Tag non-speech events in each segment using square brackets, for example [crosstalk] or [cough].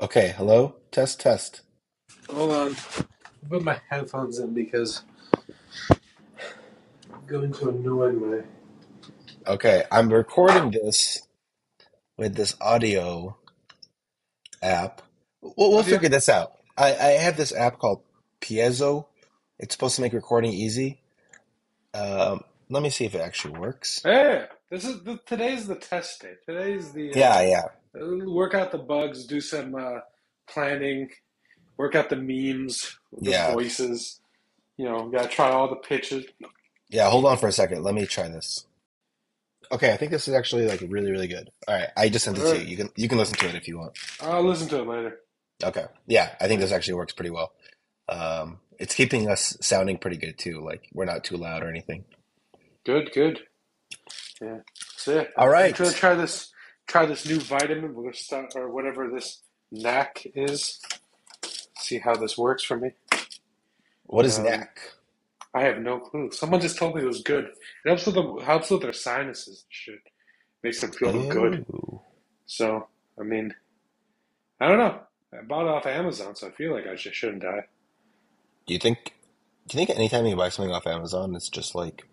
Okay, hello? Test, test. Hold on. Put my headphones in because I'm going to annoy my. Okay, I'm recording this with this audio app. We'll, we'll figure this out. I, I have this app called Piezo. It's supposed to make recording easy. Um, let me see if it actually works. Yeah, this is the, today's the test day. Today's the uh, Yeah, yeah. Work out the bugs, do some uh, planning, work out the memes, the Yeah. voices. You know, gotta try all the pitches. Yeah, hold on for a second. Let me try this. Okay, I think this is actually like really, really good. All right, I just sent it to you. You can you can listen to it if you want. I'll listen to it later. Okay. Yeah, I think this actually works pretty well. Um, it's keeping us sounding pretty good too. Like we're not too loud or anything. Good, good. Yeah, that's it. All right. I'm gonna try this. Try this new vitamin. We're gonna start or whatever this knack is. See how this works for me. What is Um? I have no clue. Someone just told me it was good. It helps with the, helps with their sinuses and shit. Makes them feel good. So I mean, I don't know. I bought it off Amazon, so I feel like I just shouldn't die. Do you think? Do you think anytime you buy something off Amazon, it's just like,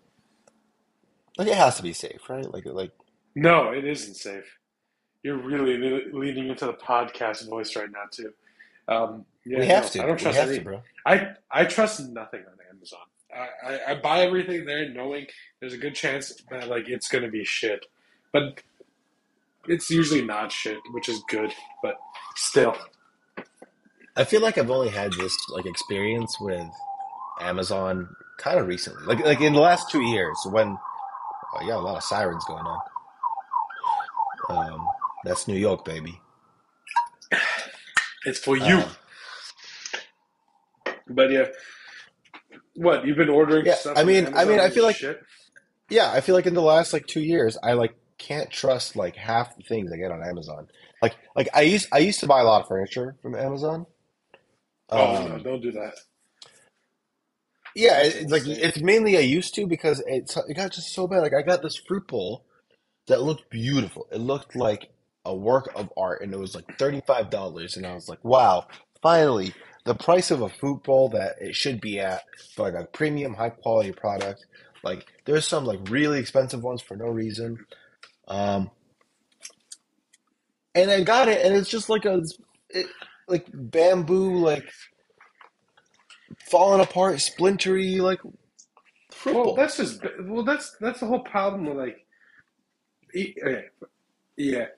like it has to be safe, right? Like, like No, it isn't safe. You're really le- leaning into the podcast voice right now too. Um, yeah, we have no, to. I don't trust anything, bro. I I trust nothing on Amazon. I, I, I buy everything there knowing there's a good chance that like it's gonna be shit, but it's usually not shit, which is good. But still, I feel like I've only had this like experience with Amazon kind of recently, like like in the last two years when oh, yeah, a lot of sirens going on. Um, that's New York, baby. [sighs] it's for you. Um, But yeah, what you've been ordering Yeah, stuff? I mean- I mean, I feel like- shit? yeah, I feel like in the last like two years, I like can't trust like half the things I get on Amazon. Like like I used I used to buy a lot of furniture from Amazon. Oh Um, no, don't do that. Yeah, it's like it's mainly I used to because it's it got just so bad. Like I got this fruit bowl that looked beautiful. It looked like a work of art, and it was like thirty five dollars. And I was like, wow, finally, the price of a bowl that it should be at for like a premium, high quality product. Like there's some like really expensive ones for no reason. Um, and I got it, and it's just like a it, like bamboo, like falling apart, splintery, like Well, bowl. that's just well, that's that's the whole problem with like, yeah, I,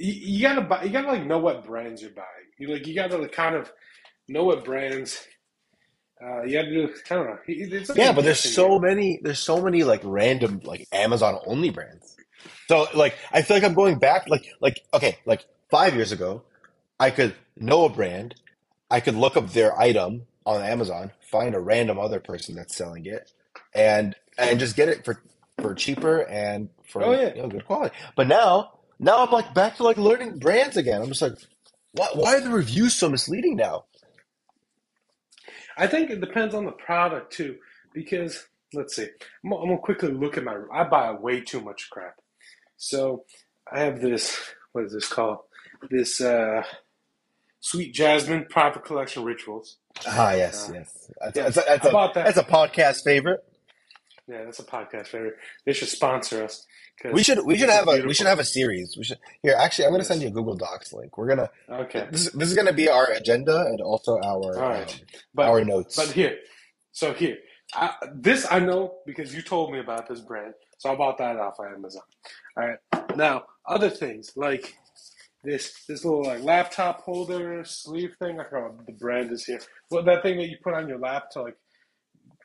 you, you gotta buy, you gotta like know what brands you're buying. You like you gotta like, kind of know what brands. Uh, you gotta do. I don't know. Like Yeah, but there's so game. many there's so many like random like Amazon only brands. So like I feel like I'm going back like like okay, like 5 years ago, I could know a brand, I could look up their item on Amazon, find a random other person that's selling it and and just get it for for cheaper and for Oh yeah, you know good quality. But now now I'm like back to like learning brands again. I'm just like why why are the reviews so misleading now? I think it depends on the product too, because let's see, I'm, I'm gonna quickly look at my. I buy way too much crap. So I have this. What is this called? This uh, Sweet Jasmine Private Collection Rituals. Ah, yes, Uh, yes. That's, yeah, that's, that's, I a, bought that. that's a podcast favorite. Yeah, that's a podcast favorite. They should sponsor us. We should we should have a we should have a series. We should here. Actually, I'm going to send you a Google Docs link. We're gonna Okay, this is, this is going to be our agenda and also our right, um, but our notes. but here, so here, I, this I know because you told me about this brand, so I bought that off of Amazon. All right, now other things like this this little like laptop holder sleeve thing. I what the brand is here. Well, that thing that you put on your lap to like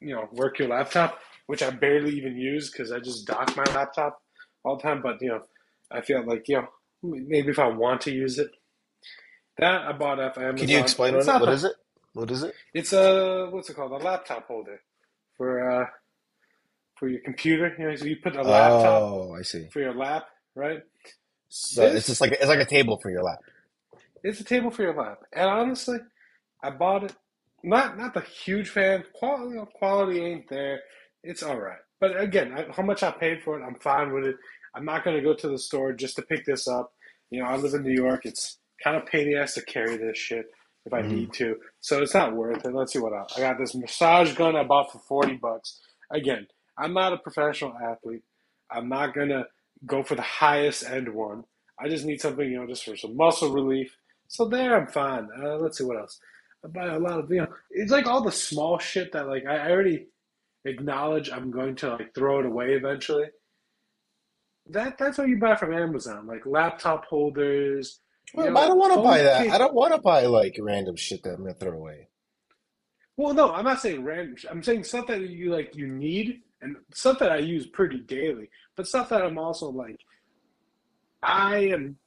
you know work your laptop, which I barely even use because I just dock my laptop all the time. But you know, I feel like you know maybe if I want to use it, that I bought off Amazon. Can you explain It's what it, not what the- is it? What is it? it's a what's it called? A laptop holder for uh for your computer. You know, so you put a laptop Oh, I see. for your lap, right? So This- it's just like it's like a table for your lap. It's a table for your lap. And honestly, I bought it. Not not the huge fan. Quality quality ain't there. It's all right. But again, I, how much I paid for it, I'm fine with it. I'm not going to go to the store just to pick this up. You know, I live in New York. It's kind of pain in the ass to carry this shit if I Mhm. need to. So it's not worth it. Let's see what else. I got this massage gun I bought for 40 bucks. Again, I'm not a professional athlete. I'm not going to go for the highest end one. I just need something, you know, just for some muscle relief. So there, I'm fine. Uh, let's see what else. I buy a lot of, you know, it's like all the small shit that, like, I I already acknowledge I'm going to, like, throw it away eventually. That That's what you buy from Amazon, like laptop holders. Well, know, I don't want to buy that. case- I don't want to buy like random shit that I'm gonna throw away. Well, no, I'm not saying random. I'm saying stuff that you like you need and stuff that I use pretty daily, but stuff that I'm also like, I am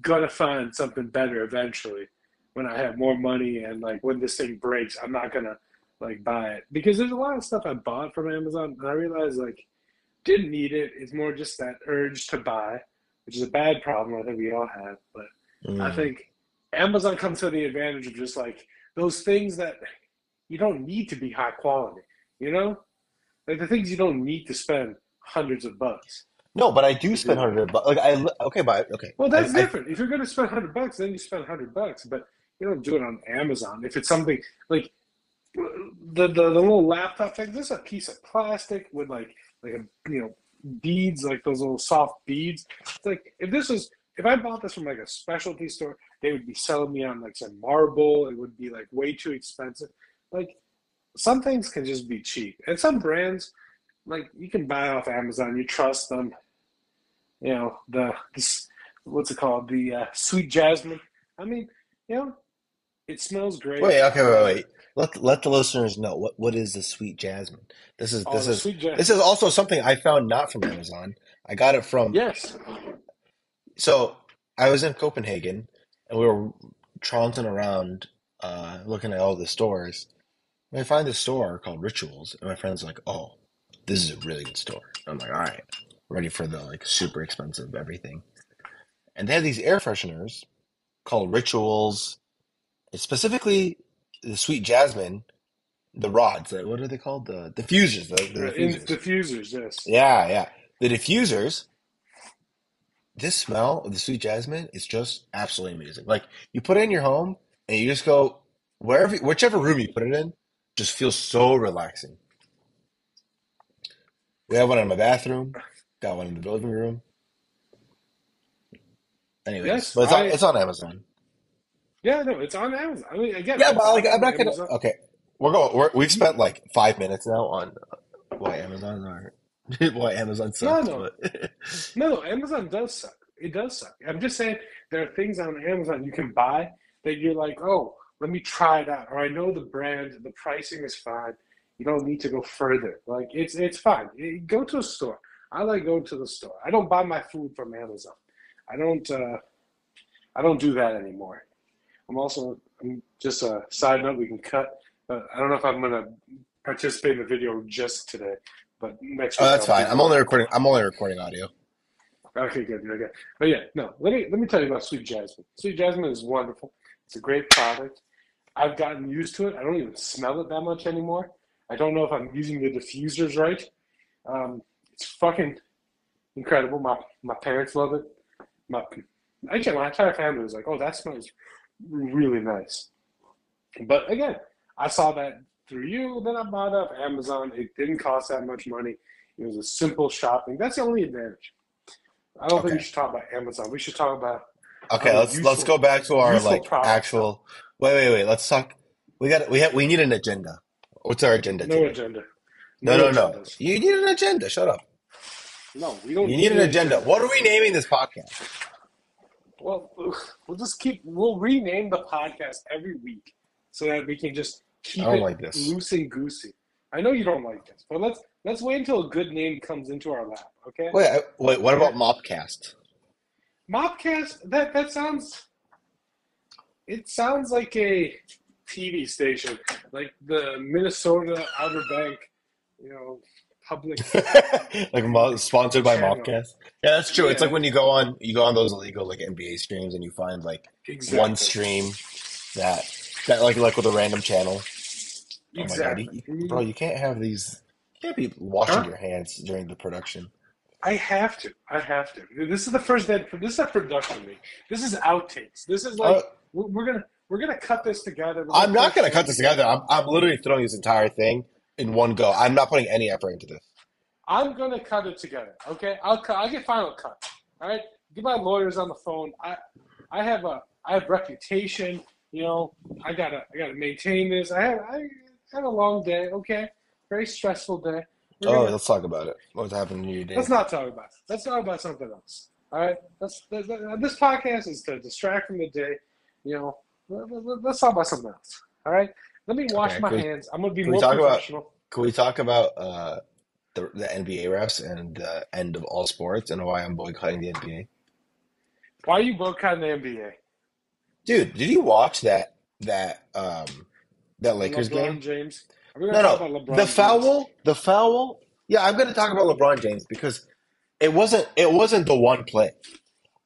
gonna find something better eventually when I have more money and like when this thing breaks, I'm not gonna like buy it because there's a lot of stuff I bought from Amazon and I realized like didn't need it. It's more just that urge to buy, which is a bad problem I think we all have, but. I Mm. think Amazon comes to the advantage of just like those things that you don't need to be high quality, you know? Like the things you don't need to spend hundreds of bucks. No, but I do spend hundred. bucks. like I okay, but okay. Well, that's I- I- different. If you're going to spend hundred bucks, then you spend hundred bucks, but you don't do it on Amazon. If it's something like the, the the little laptop thing, this is a piece of plastic with like like a you know beads, like those little soft beads. It's like if this was if I bought this from like a specialty store, they would be selling me on like some marble. It would be like way too expensive. Like some things can just be cheap, and some brands like you can buy off Amazon. You trust them. You know the this what's it called the uh, sweet jasmine. I mean, you know, it smells great. Wait, okay, wait, wait. Let let the listeners know what what is the sweet jasmine. This is Oh, this is sweet jasmine. this is also something I found not from Amazon. I got it from yes. So I was in Copenhagen and we were trouncing around uh, looking at all the stores. And I find this store called Rituals, and my friend's like, "Oh, this is a really good store." I'm like, "All right, ready for the like super expensive everything." And they have these air fresheners called Rituals, It's specifically the Sweet Jasmine, the rods. the- What are they called? The diffusers. The, the diffusers. diffusers, yes. Yeah, yeah. The diffusers, this smell of the sweet jasmine is just absolutely amazing. Like you put it in your home and you just go wherever, whichever room you put it in, just feels so relaxing. We have one in my bathroom, got one in the living room. Anyways, Yes, but it's on, it's on Amazon. Yeah, no, it's on Amazon. I mean, again, Yeah, I but like, it I'm not gonna. Okay, we're going. We're, we've spent like five minutes now on uh, why Amazon are [laughs] why Amazon sucks. no. [laughs] No, no, Amazon does suck. It does suck. I'm just saying there are things on Amazon you can buy that you're like, oh, let me try it out. Or I know the brand, the pricing is fine. You don't need to go further. Like it's it's fine. You Go to a store. I like going to the store. I don't buy my food from Amazon. I don't uh I don't do that anymore. I'm also I'm just a side note we can cut. But I don't know if I'm gonna participate in the video just today. But next Oh, that's I'll fine. I'm only recording. I'm only recording audio. Okay, good, good, good. But yeah, no. Let me let me tell you about Sweet Jasmine. Sweet Jasmine is wonderful. It's a great product. I've gotten used to it. I don't even smell it that much anymore. I don't know if I'm using the diffusers right. Um, it's fucking incredible. My my parents love it. My actually my entire family was like, "Oh, that smells really nice." But again, I saw that through you. Then I bought off Amazon. It didn't cost that much money. It was a simple shopping. That's the only advantage. I don't think Okay. we should talk about Amazon. We should talk about Okay, Um, let's let's go back to our like actual. Wait, wait, wait. Let's talk. We got. We have. We need an agenda. What's our agenda no today? agenda. No, no, no. agendas. You need an agenda. Shut up. No, we don't. You need an agenda. What are we naming this podcast? Well, we'll just keep. We'll rename the podcast every week so that we can just keep it like this. loose and goosey. I know you don't like this, but let's let's wait until a good name comes into our lap. Okay. Wait, I, wait. What about Mopcast? Mobcast. That that sounds. It sounds like a TV station, like the Minnesota Outer Bank, you know, public. [laughs] like mo- sponsored by Channel. Mopcast. Yeah, that's true. It's like when you go on you go on those illegal like NBA streams and you find like Exactly. one stream that that like like with a random channel. Oh my god, Exactly. you- bro! You can't have these. You can't be washing Huh? your hands during the production. I have to. I have to. This is the first day. This is a production week. This is outtakes. This is like Uh, we're, we're gonna we're gonna cut this together. We're I'm not gonna cut this together. I'm I'm literally throwing this entire thing in one go. I'm not putting any effort into this. I'm gonna cut it together. Okay, I'll cut. I'll get final cut. All right, get my lawyers on the phone. I I have a I have reputation. You know, I gotta I gotta maintain this. I had I had a long day. Okay, very stressful day. We're Oh, gonna- let's talk about it. What's happening to your day? Let's not talk about it. Let's talk about something else. All right. Let's, th- this podcast is to distract from the day. You know, let, let, us talk about something else. All right. Let me wash Okay, my we- hands. I'm gonna be more talk about- professional. Can we talk about uh, the the NBA refs and the end of all sports and why I'm boycotting the NBA? Why are you boycotting the NBA? Dude, did you watch that that um that Lakers LeBron game? James. No, no. The James. foul, the foul. Yeah, I'm gonna talk about LeBron James because it wasn't it wasn't the one play.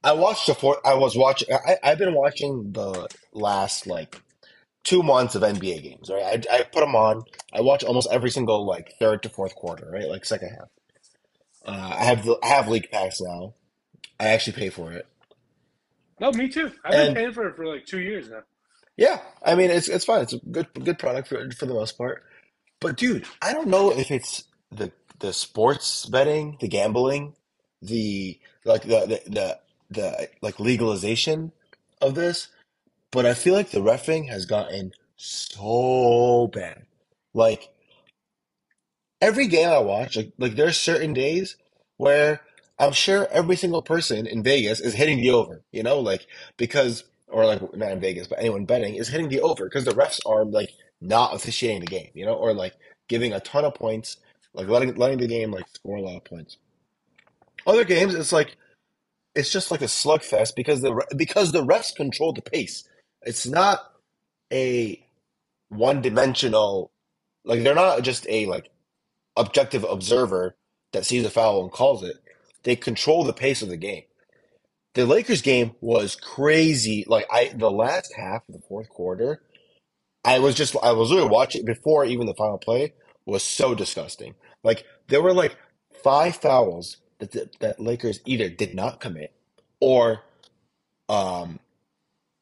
I watched the four. I was watching. I, I've been watching the last like two months of NBA games. Right, I, I put them on. I watch almost every single like third to fourth quarter. Right, like second half. Uh, I have the I have League Pass now. I actually pay for it. No, me too. I've been paying for it for like two years now. Yeah, I mean it's it's fine. It's a good good product for for the most part. But dude, I don't know if it's the the sports betting, the gambling, the like the the the, the like legalization of this, but I feel like the refing has gotten so bad. Like every game I watch, like like there are certain days where I'm sure every single person in Vegas is hitting the over, you know, like because or like not in Vegas, but anyone betting is hitting the over because the refs are like not officiating the game, you know, or like giving a ton of points, like letting letting the game like score a lot of points. Other games, it's like it's just like a slugfest because the because the refs control the pace. It's not a one dimensional like they're not just a like objective observer that sees a foul and calls it. They control the pace of the game. The Lakers game was crazy. Like I, the last half of the fourth quarter, I was just, I was really watching before even the final play was so disgusting. Like there were like five fouls that the, that Lakers either did not commit or, um,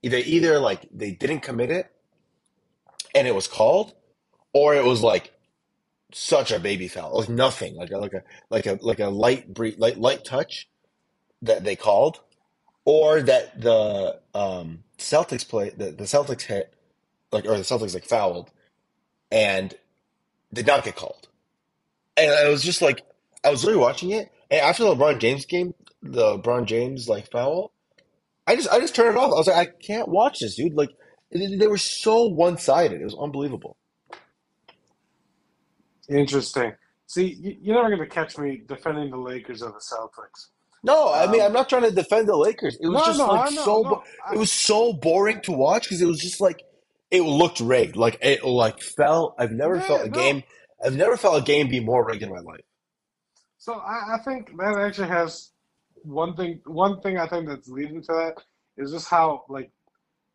either either like they didn't commit it and it was called, or it was like such a baby foul, like nothing, like a like a like a like a light brief, light light touch that they called, or that the um, Celtics play the, the Celtics hit like or the Celtics like fouled and did not get called, and I was just like I was really watching it, and after the LeBron James game, the LeBron James like foul, I just I just turned it off. I was like I can't watch this, dude. Like they were so one sided, it was unbelievable. Interesting. See, you- you're never gonna catch me defending the Lakers or the Celtics. No, I mean Um, I'm not trying to defend the Lakers. It was No, just no, like know, so. no, I- it was so boring to watch because it was just like it looked rigged. Like it like felt. I've never Yeah, felt a game. I've never felt a game be more rigged in my life. So I, I think that actually has one thing. One thing I think that's leading to that is just how like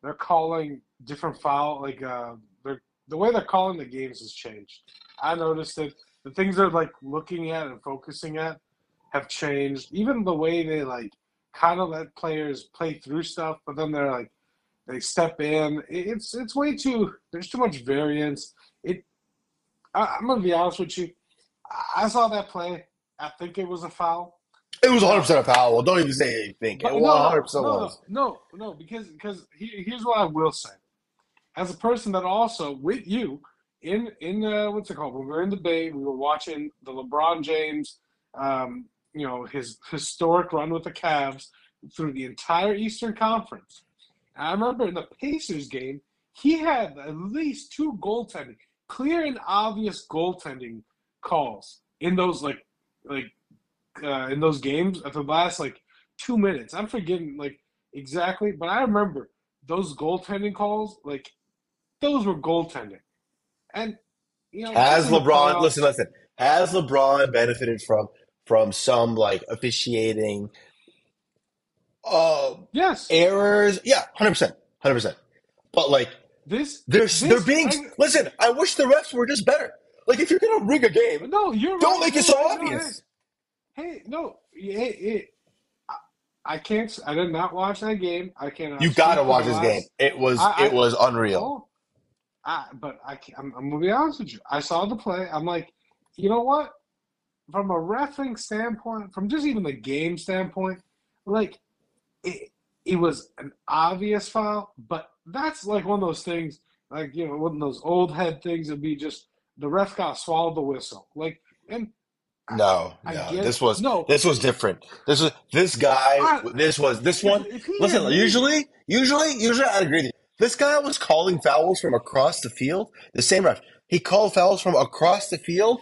they're calling different foul. Like uh, they're the way they're calling the games has changed. I noticed that the things they're like looking at and focusing at have changed. Even the way they like kind of let players play through stuff, but then they're like they step in. It's it's way too. There's too much variance. It. I, I'm gonna be honest with you. I saw that play. I think it was a foul. It was 100 percent a foul. Well, don't even say anything. It But 100 percent no, no, no, no, because because he, here's what I will say. As a person that also with you in in uh, what's it called? When we were in the Bay, we were watching the LeBron James, um, you know, his historic run with the Cavs through the entire Eastern Conference. And I remember in the Pacers game, he had at least two goaltending, clear and obvious goaltending calls in those like like uh, in those games at the last like two minutes. I'm forgetting like exactly, but I remember those goaltending calls. Like those were goaltending, and you know, Has LeBron? playoffs- Listen, listen. Has LeBron benefited from from some like officiating uh Yes, errors? Yeah, 100 percent, 100 percent. But like this they're this, they're being I- listen. I wish the refs were just better. Like if you're gonna rig a game, no, you're Don't right, make it so obvious. Hey, no, it, it, I, I can't. I did not watch that game. I cannot. You gotta watch this game. It was I, it I, was unreal. oh, I, but I I'm, I'm gonna be honest with you. I saw the play. I'm like, you know what? From a refing standpoint, from just even the game standpoint, like it, it was an obvious foul. But that's like one of those things, like you know, one of those old head things. Would be just the ref got swallowed the whistle. Like, and I, No, I no. This was no. this was different. This was this guy. I, This was this one. if he had Listen, usually, usually, usually, I agree. with you. This guy was calling fouls from across the field. The same ref. He called fouls from across the field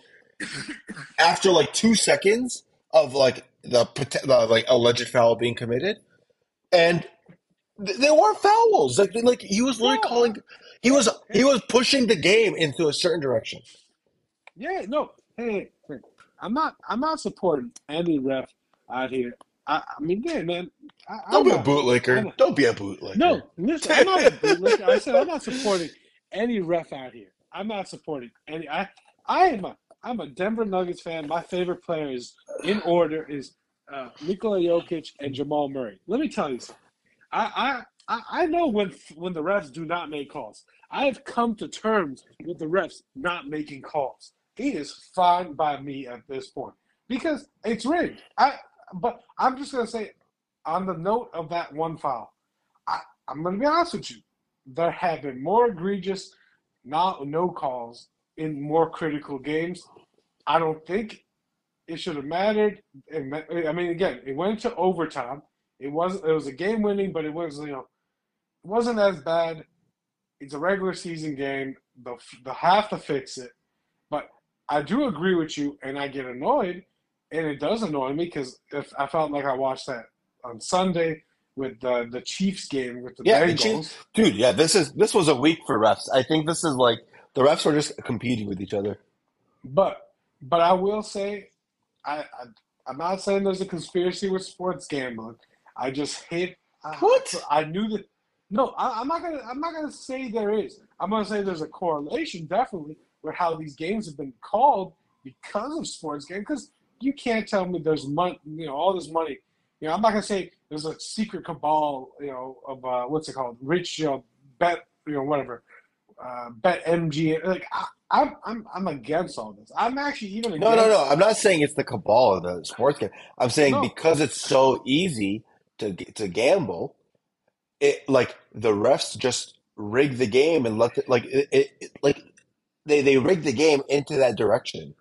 after like two seconds of like the, the like alleged foul being committed, and th- they weren't fouls. Like like he was literally no, calling. He was he was pushing the game into a certain direction. Yeah, no. Hey, I'm not. I'm not supporting any ref out here. I, I mean, yeah, man. I, Don't I'm be a not. bootlicker. I'm Don't be a bootlicker. no. Listen, I'm not a [laughs] bootlicker. I said I'm not supporting any ref out here. I'm not supporting any. I I am a I'm a Denver Nuggets fan. My favorite players in order is uh, Nikola Jokic and Jamal Murray. Let me tell you something. I I I I know when when the refs do not make calls. I have come to terms with the refs not making calls. It is fine by me at this point because it's rigged. I but I'm just gonna say on the note of that one foul, I, I'm gonna be honest with you. There have been more egregious not no calls in more critical games. I don't think it should have mattered. I mean, again, it went to overtime. It was it was a game winning, but it was you know it wasn't as bad. It's a regular season game. The the have to fix it, but I do agree with you, and I get annoyed, and it does annoy me because if I felt like I watched that on Sunday with the the Chiefs game with the Yeah, the Chiefs, dude. Yeah, this is this was a week for refs. I think this is like the refs were just competing with each other. But but I will say, I, I I'm not saying there's a conspiracy with sports gambling. I just hit. I, What? I knew that. No, I, I'm not gonna. I'm not gonna say there is. I'm gonna say there's a correlation definitely with how these games have been called because of sports games. Because you can't tell me there's money. You know, all this money. You know, I'm not gonna say there's a secret cabal. You know, of uh, what's it called? Rich. You know, bet. You know, whatever. Uh, bet MG. Like I, I'm. I'm. I'm against all this. I'm actually even No, no, no. I'm not saying it's the cabal of the sports game. I'm saying No. because it's so easy to to gamble, it like the refs just rig the game and let it like it it- like they they rig the game into that direction,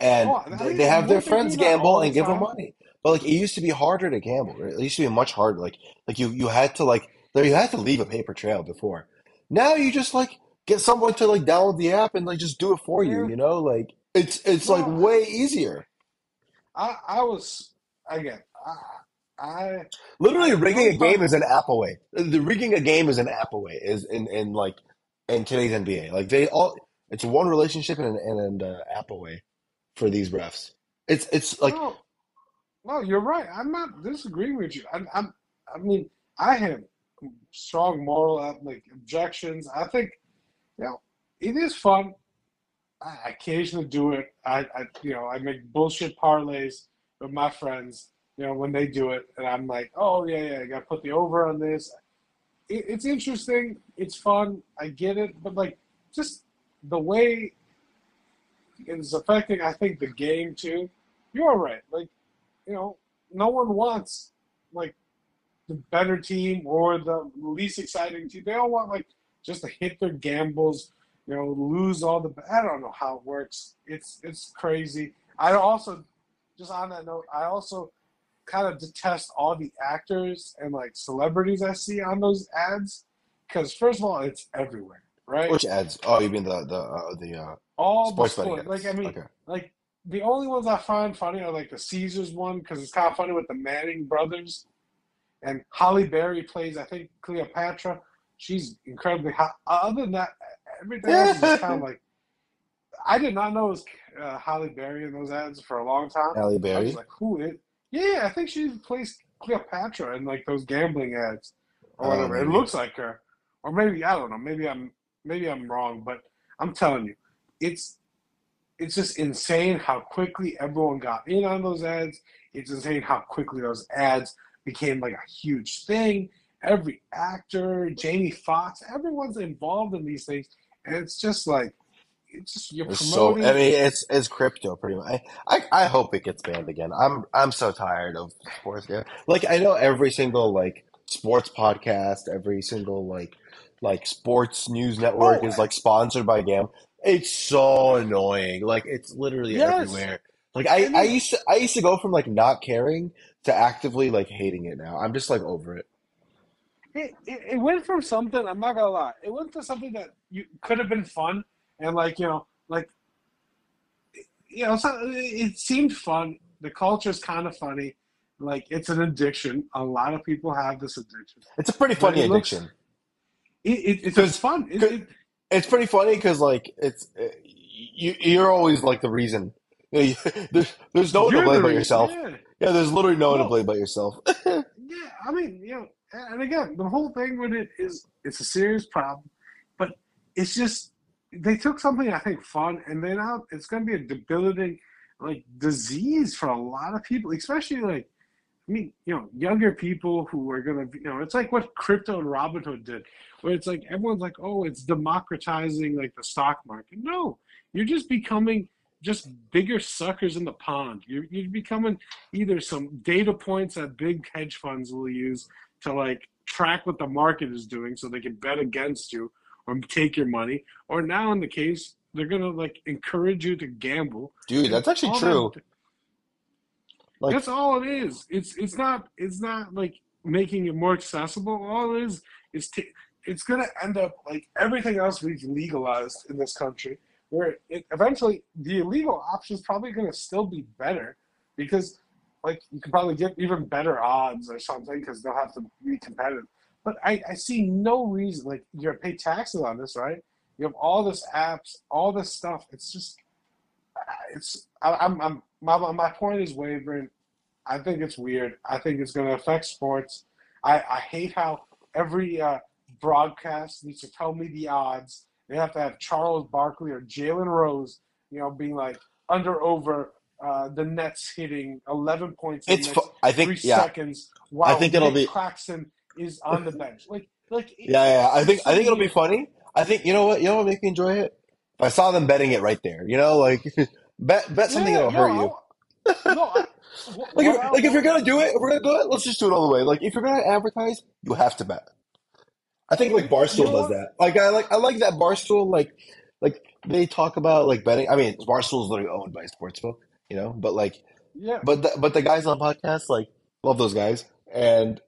and Oh, I they, mean, they have their won't they do friends gamble and give them money. But like it used to be harder to gamble. Right? It used to be much harder. Like like you you had to like you had to leave a paper trail before. Now you just like get someone to like download the app and like just do it for you. You know, like it's it's like way easier. I. I was again. I. I. Literally rigging a game is an app away. The rigging a game is an app away. Is in, in like in today's NBA. Like they all, it's one relationship and an and an uh, app away for these refs. It's it's like No. You're right. I'm not disagreeing with you. I'm. I'm I mean, I have strong moral uh, like objections. I think, you know, it is fun. I occasionally do it. I, I you know, I make bullshit parlays with my friends. You know, when they do it, and I'm like, oh yeah, yeah, I got to put the over on this. It, it's interesting. It's fun. I get it, but like, just the way it's affecting, I think, the game too. You're right. Like, you know, no one wants like the better team or the least exciting team. They all want like just to hit their gambles, you know, lose all the. I don't know how it works. It's it's crazy. I also, just on that note, I also kind of detest all the actors and like celebrities I see on those ads because first of all, it's everywhere, right? which ads? Oh, you mean the the uh, the uh, All the sports sport, like? I mean, Okay. like the only ones I find funny are like the Caesars one because it's kind of funny with the Manning brothers, and Halle Berry plays I think Cleopatra. She's incredibly hot. Other than that, everything else is kind of [laughs] like I did not know it was uh, Halle Berry in those ads for a long time. Halle I was Berry. like, who is? Yeah, I think she plays Cleopatra in like those gambling ads or Oh, whatever. It looks like her, or maybe I don't know. Maybe I'm maybe I'm wrong, but I'm telling you, it's it's just insane how quickly everyone got in on those ads. It's insane how quickly those ads became like a huge thing. Every actor, Jamie Foxx, everyone's involved in these things, and it's just like it's just you're It's so, promoting. I mean, it's it's crypto pretty much. I, I, I hope it gets banned again. I'm I'm so tired of sports. Yeah, like I know every single like sports podcast, every single like like sports news network Oh, is like sponsored by Gam. It's so annoying. Like it's literally yes, everywhere. Like I I used to I used to go from like not caring to actively like hating it now. I'm just like over it. it, it, it went from something. I'm not gonna lie. It went to something that you could have been fun and like you know like you know so it seemed fun. The culture is kind of funny. Like it's an addiction. A lot of people have this addiction, It's a pretty funny it looks addiction. It, it, it's it's fun. It, it, It's pretty funny because like it's you you're always like the reason. You know, you- There's there's no one to blame but yourself. Yeah. Yeah, there's literally no one to blame but yourself. [laughs] Yeah, I mean, you know, and again, the whole thing with it is it's a serious problem, but it's just they took something I think fun, and then now it's going to be a debilitating like disease for a lot of people, especially like I mean, you know, younger people who are going to, you know, it's like what crypto and Robinhood did, where it's like everyone's like, oh, it's democratizing like the stock market. No, you're just becoming just bigger suckers in the pond. You're, you're becoming either some data points that big hedge funds will use to like track what the market is doing so they can bet against you or take your money, or now in the case, they're going to like encourage you to gamble. Dude, that's actually all true. that Like that's all it is. It's it's not it's not like making it more accessible. All it is is t- it's gonna end up like everything else we've legalized in this country, where it, eventually the illegal option is probably gonna still be better because like you can probably get even better odds or something because they'll have to be competitive. But I, I see no reason like you're gonna pay taxes on this, right? You have all this apps, all this stuff. It's just uh, it's I, I'm I'm my my point is wavering. I think it's weird. I think it's going to affect sports. I I hate how every uh, broadcast needs to tell me the odds. They have to have Charles Barkley or Jalen Rose, you know, being like under over uh, the Nets hitting 11 points in it's fu- I three think yeah, seconds I while think it'll be Claxton is on the bench. [laughs] Like like yeah, yeah. I think I think it'll be funny. I think you know what you know what make me enjoy it. If I saw them betting it right there, you know, like [laughs] bet bet something Yeah, that'll no, hurt you. I, no. I, Like if, like if you're gonna do it, if we're gonna do it, let's just do it all the way. Like if you're gonna advertise, you have to bet. I think like Barstool does that. Like I like I like that Barstool like like they talk about like betting. I mean, Barstool is literally owned by sportsbook, you know. But like, Yeah, but the, but the guys on podcasts like love those guys, and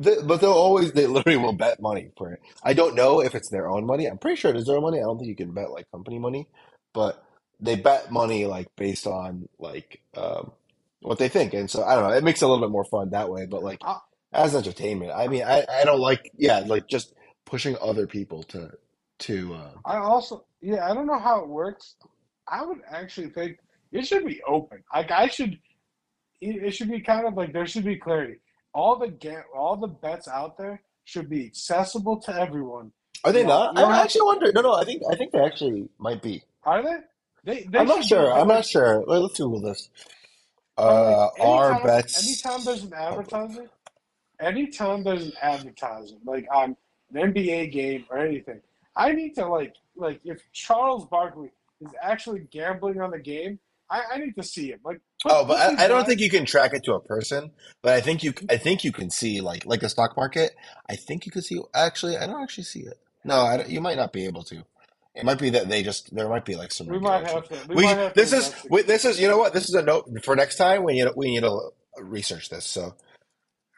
they, but they'll always they literally will bet money for it. I don't know if it's their own money. I'm pretty sure it is their own money. I don't think you can bet like company money, but they bet money like based on like um, what they think, and so I don't know. It makes it a little bit more fun that way. But like I, as entertainment, I mean, I I don't like yeah like just pushing other people to to uh, I also, yeah, I don't know how it works. I would actually think it should be open. Like I should, it, it should be kind of like there should be clarity. All the get, all the bets out there should be accessible to everyone. Are they You know, not? don't I actually wonder. No, no. I think I think they actually might be. are they? They they I'm not should be sure. I'm not sure. Let's Google this. Like Uh, are anytime bets anytime there's an public? advertiser, anytime there's an advertiser, like on an NBA game or anything, I need to like like if Charles Barkley is actually gambling on the game, I, I need to see him. Like Oh, but I, I don't think you can track it to a person. But I think you I think you can see like like the stock market. I think you can see. Actually, I don't actually see it. No, I you might not be able to. It might be that they just there might be like some we might have to we We might have to this is we, this is you know what this is a note for next time. We need to, we need to research this. So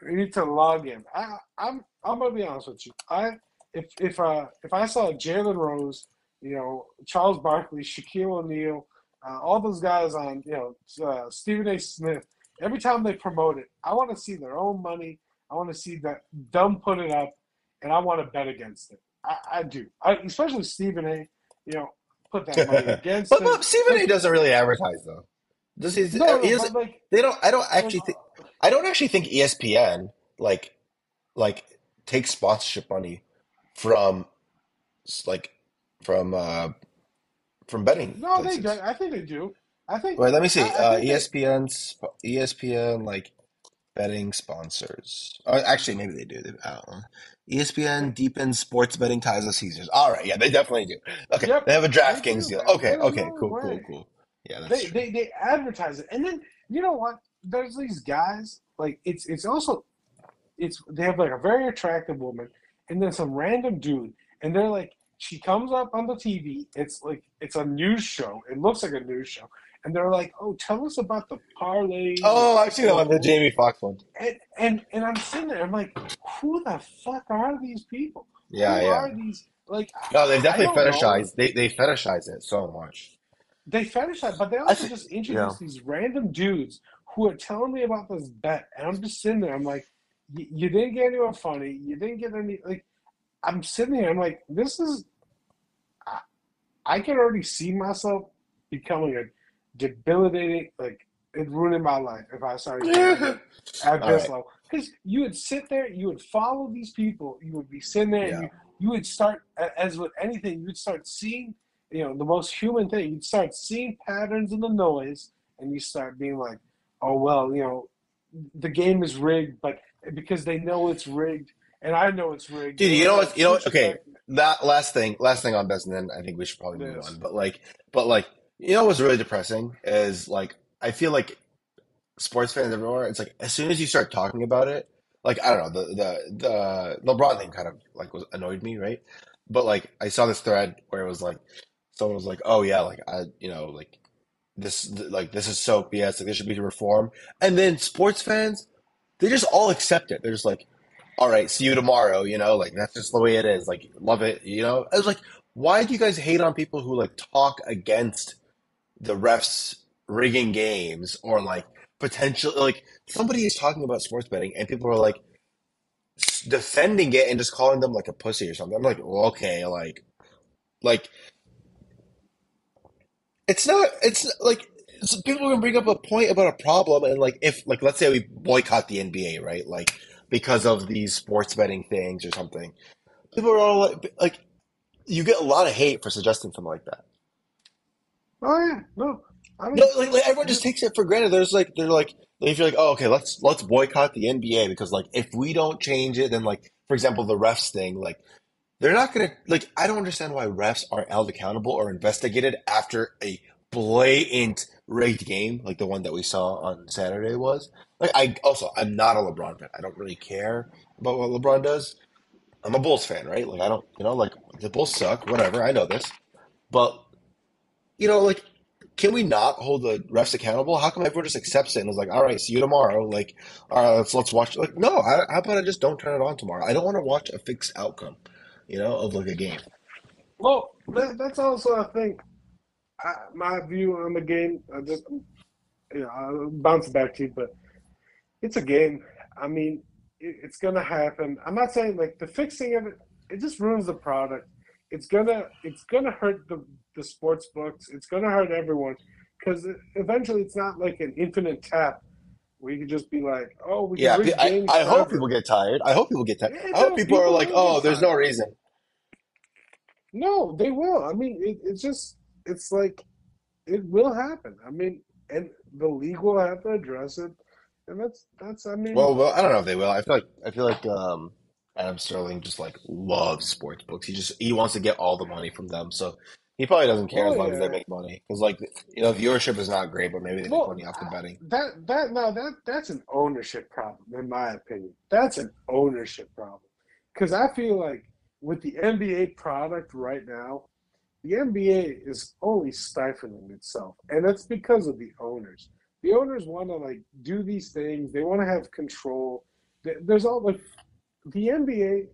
We need to log in. I, I'm I'm gonna be honest with you. I if if uh if I saw Jalen Rose, you know Charles Barkley, Shaquille O'Neal, uh, all those guys on you know uh, Stephen A. Smith, every time they promote it, I want to see their own money. I want to see that them put it up, and I want to bet against it. I, I do. I, especially Stephen A. You know, put that money [laughs] against but it. but Stephen A. Doesn't really advertise though. Does he? no, no, like They don't. I don't actually think. I don't actually think ESPN like like takes sponsorship money from like from uh from betting No, they do. I think they do. I think Wait, let me see. I Uh, they ESPN, like betting sponsors. Oh, actually, maybe they do. They, I don't know. ESPN deepens sports betting ties with Caesars. All right, yeah, they definitely do. Okay, Yep, they have a DraftKings deal. Okay, There's okay, no cool, cool, way. cool. Yeah, that's They they they advertise it, and then you know what? There's these guys like it's it's also it's they have like a very attractive woman, and then some random dude, and they're like she comes up on the TV. It's like it's a news show. It looks like a news show, and they're like, "Oh, tell us about the parlay." Oh, I've seen that one, the Jamie Foxx one. And, and and I'm sitting there, I'm like, who the fuck are these people? Yeah, Who yeah. are these? Like, No, they definitely don't know. fetishize. They they fetishize it so much. They fetishize, but they also just introduce these random dudes who are telling me about this bet, and I'm just sitting there. I'm like, you didn't get anyone funny. You didn't get any like. I'm sitting here. I'm like, this is. I, I can already see myself becoming a debilitating like it ruining my life if I started [laughs] at this right. level. Because you would sit there, you would follow these people, you would be sitting there, Yeah. and you, you would start, as with anything, you would start seeing, you know, the most human thing. You'd start seeing patterns in the noise, and you start being like, oh, well, you know, the game is rigged, but because they know it's rigged, and I know it's rigged. Dude, you know what? You know what? push it Okay, that last thing, last thing on best, and then I think we should probably move Yes. on. But like, but like, you know what's really depressing is like, I feel like sports fans everywhere. It's like as soon as you start talking about it, like I don't know, the the the LeBron thing kind of like was annoyed me, right? But like, I saw this thread where it was like, someone was like, "Oh yeah, like I, you know, like this, like this is so BS. Like this should be reform." And then sports fans, they just all accept it. They're just like, all right, see you tomorrow, you know, like that's just the way it is. Like, love it, you know. I was like, why do you guys hate on people who like talk against the refs rigging games or like potential like somebody is talking about sports betting and people are like defending it and just calling them like a pussy or something. I'm like, well, okay, like, like it's not. It's like so people can bring up a point about a problem, and like if like let's say we boycott the NBA, right? Like because of these sports betting things or something. People are all like, like you get a lot of hate for suggesting something like that. Oh yeah, no, I mean, No, like, like everyone just takes it for granted. There's like they're like if you're like, oh, okay, let's let's boycott the NBA because like if we don't change it, then like for example the refs thing, like they're not gonna like I don't understand why refs aren't held accountable or investigated after a blatant rigged game like the one that we saw on Saturday was. Like I also I'm not a LeBron fan. I don't really care about what LeBron does. I'm a Bulls fan, right? Like I don't you know, like the Bulls suck, whatever, I know this. But you know, like can we not hold the refs accountable? How come everyone just accepts it and is like, all right, see you tomorrow? Like, all right, let's let's watch. Like, no, I, how about I just don't turn it on tomorrow? I don't want to watch a fixed outcome, you know, of like a game. Well, that, that's also I think I, my view on the game. I just you know I'll bounce back to you, but it's a game. I mean, it, it's gonna happen. I'm not saying like the fixing of it. It just ruins the product. It's gonna it's gonna hurt the the sports books. It's gonna hurt everyone because eventually it's not like an infinite tap where you can just be like, oh, we can Yeah, I, I hope people get tired. I hope people get tired. Yeah, I hope no, people are like, oh, there's no reason. No, they will. I mean, it, it's just, it's like, it will happen. I mean, and the league will have to address it. And that's, that's, I mean, Well, well, I don't know if they will. I feel like I feel like um, Adam Sterling just like loves sports books. He just he wants to get all the money from them, so he probably doesn't care as Oh, long as they make money. Because like you know, viewership is not great, but maybe they make well, money off the betting. that, that, no, that, that's an ownership problem, in my opinion. That's an ownership problem. Because I feel like with the NBA product right now, the NBA is only stifling itself. And that's because of the owners. The owners want to like do these things. They want to have control. There's all like the NBA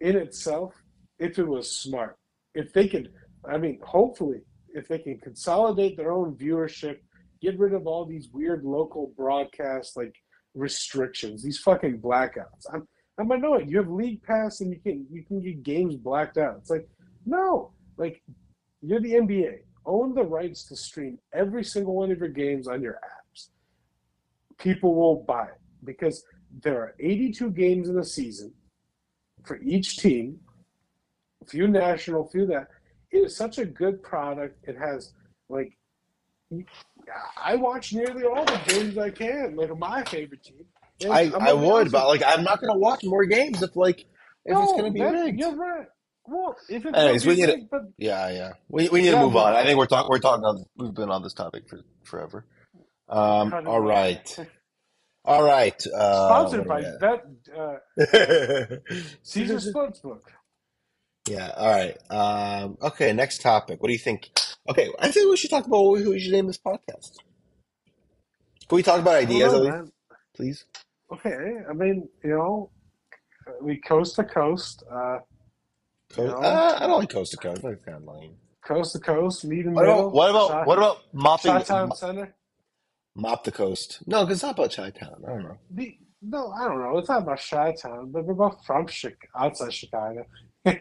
in itself, if it was smart, if they could, I mean, hopefully, if they can consolidate their own viewership, get rid of all these weird local broadcast like restrictions, these fucking blackouts. I'm I'm annoyed. You have league pass and you can you can get games blacked out. It's like no, like you're the NBA. Own the rights to stream every single one of your games on your apps. People will buy it because there are 82 games in a season for each team, few national, few that. it is such a good product. It has like I watch nearly all the games I can, like my favorite team. And I, I would, but like I'm not gonna watch more games if like if you. it's gonna be that- rigged. You're right. Well, if it's Anyways, we be need to- rigged, but Yeah, yeah. We we need to move but- on. I think we're talking we're talking on we've been on this topic for forever. Um all right. [laughs] All right. Uh Sponsored by what Bet uh, are we at? Caesar Sportsbook. Yeah, all right. Um okay, next topic. What do you think? Okay, I think we should talk about who we should name this podcast. Can we talk about ideas, know, least, please? Okay, I mean, you know, we coast to coast, uh, Co- No. uh, I don't like coast to coast. That's kind of lame. coast to coast, meet in What middle. about what about what about mopping Chi-Town Center? Mop the coast? No, because it's not about Chi Town. I don't know. The, no, I don't know. It's not about Chi-Town, but we're both from Chi- outside Chicago. [laughs] uh,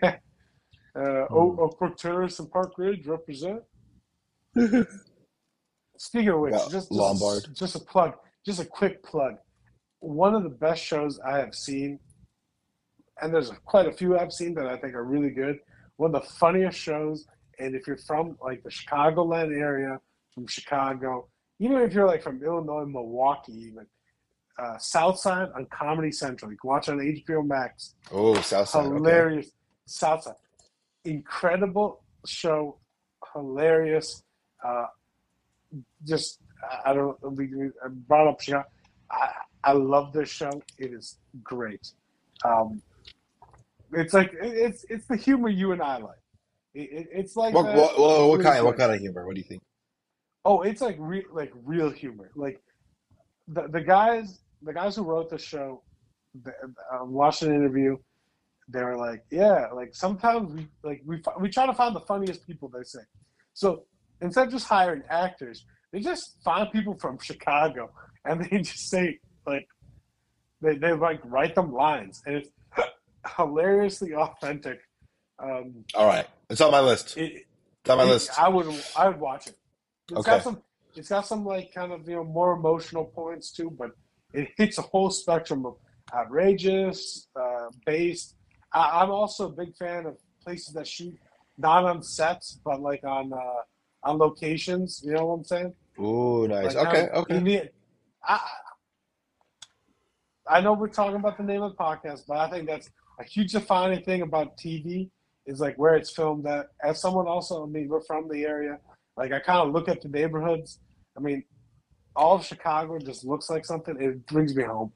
Oak, Oak Brook Terrace and Park Ridge represent. [laughs] Speaking of which, Yeah, just, just Lombard. just a plug, just a quick plug. One of the best shows I have seen, and there's quite a few I've seen that I think are really good. One of the funniest shows, and if you're from like the Chicagoland area, from Chicago, even if you're like from Illinois, Milwaukee, even uh, Southside on Comedy Central, you can watch on HBO Max. Oh, Southside. Okay. Hilarious, Southside, incredible show, hilarious. Uh, just I don't we, we I brought up Chicago. I, I love this show. It is great. Um, it's like it's it's the humor you and I like. It, it, it's like What, that- what, what, what kind? What kind of humor? What do you think? Oh, it's like real, like real humor. Like the the guys, the guys who wrote the show, the, uh, watched an interview. They were like, "Yeah, like sometimes we like we we try to find the funniest people." They say, so instead of just hiring actors, they just find people from Chicago and they just say like they they like write them lines, and it's [laughs] hilariously authentic. Um, All right, it's on my list. it, It's on my it- list. I would I would watch it. It's Okay. got some it's got some like kind of you know more emotional points too, but [laughs] it hits a whole spectrum of outrageous, uh, based. I, I'm also a big fan of places that shoot not on sets but like on uh, on locations. You know what I'm saying? Ooh, nice. Like, Okay, okay. need- I, I know we're talking about the name of the podcast, but I think that's a huge defining thing about TV is like where it's filmed at. As someone also, I mean, we're from the area. Like I kind of look at the neighborhoods. I mean, all of Chicago just looks like something. It brings me home.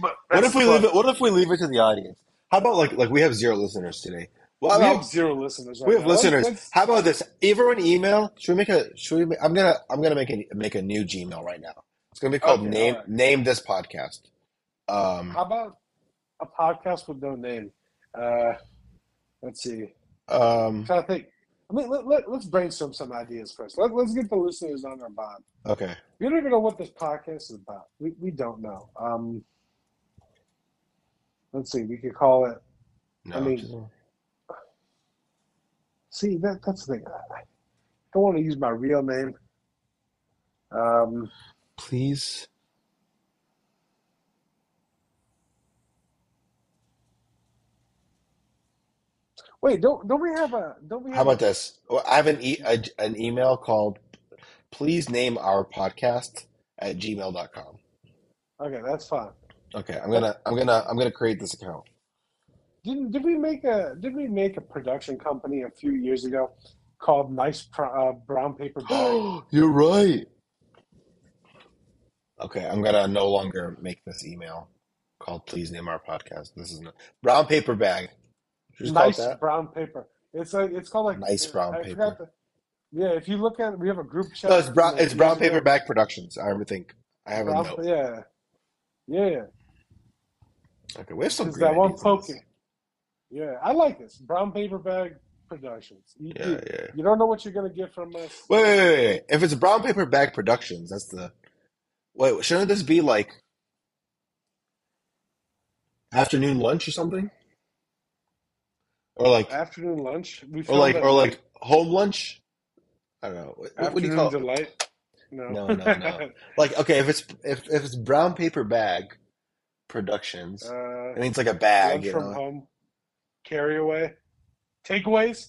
But What if we that's- leave it? What if we leave it to the audience? How about like like we have zero listeners today? Well, We how have zero listeners. Right we have now. Listeners. let's- How about this? Everyone email. Should we make a? Should we? Make, I'm gonna I'm gonna make a make a new Gmail right now. It's gonna be called Okay, name alright. name this podcast. Um, How about a podcast with no name? Uh, let's see. um, trying to think. I mean, let, let, let's brainstorm some ideas first. Let, let's get the listeners on our bond. okay. We don't even know what this podcast is about. We, we don't know. Um, let's see. We could call it. No, I mean- just- See, that that's the thing. I don't want to use my real name. Um, please. Wait, don't don't we have a don't we have How about this? Well, I have an e- a, an email called please name our podcast at gmail.com. A, okay, that's fine. Okay, I'm gonna I'm gonna I'm gonna create this account. Didn't did we make a did we make a production company a few years ago called Nice Pro- uh, Brown Paper [gasps] Bag? You're right. Okay, I'm gonna no longer make this email called "Please name our podcast." This is not, brown paper bag. Just nice brown paper. It's like it's called like Nice brown I paper. the- yeah, if you look at we have a group chat. No, it's brown. It's brown paper bag productions. I think I have a Brown- note. Yeah, yeah. Okay, we have some that one poking. Yeah, I like this brown paper bag productions. You, Yeah, you, yeah. you don't know what you're gonna get from us. Wait, wait, wait, wait. If it's brown paper bag productions, that's the. Wait, shouldn't this be like afternoon lunch or something? Or like, Afternoon lunch. We or like, or like home lunch? I don't know. What, what do you call it? No, No, no, no. [laughs] Like, okay, if it's if if it's brown paper bag productions, uh, it means like a bag, you from know. home, carry away, takeaways.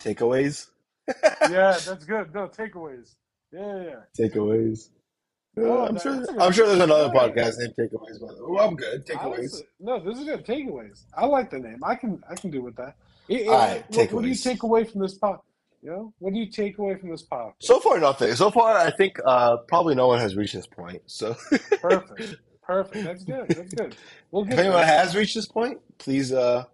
Takeaways. yeah, [laughs] that's good. No takeaways. Yeah, yeah. Takeaways. Uh, Oh, I'm sure. I'm sure there's another podcast named Takeaways. But oh, I'm good. Takeaways. was- no, this is good. Takeaways. I like the name. I can I can do with that. It- All right, what, what do you take away from this pod? You know, what do you take away from this pod? So far, nothing. So far, I think uh, probably no one has reached this point. So Perfect. Perfect. That's good. [laughs] That's good. We'll if anyone there. has reached this point, please, uh,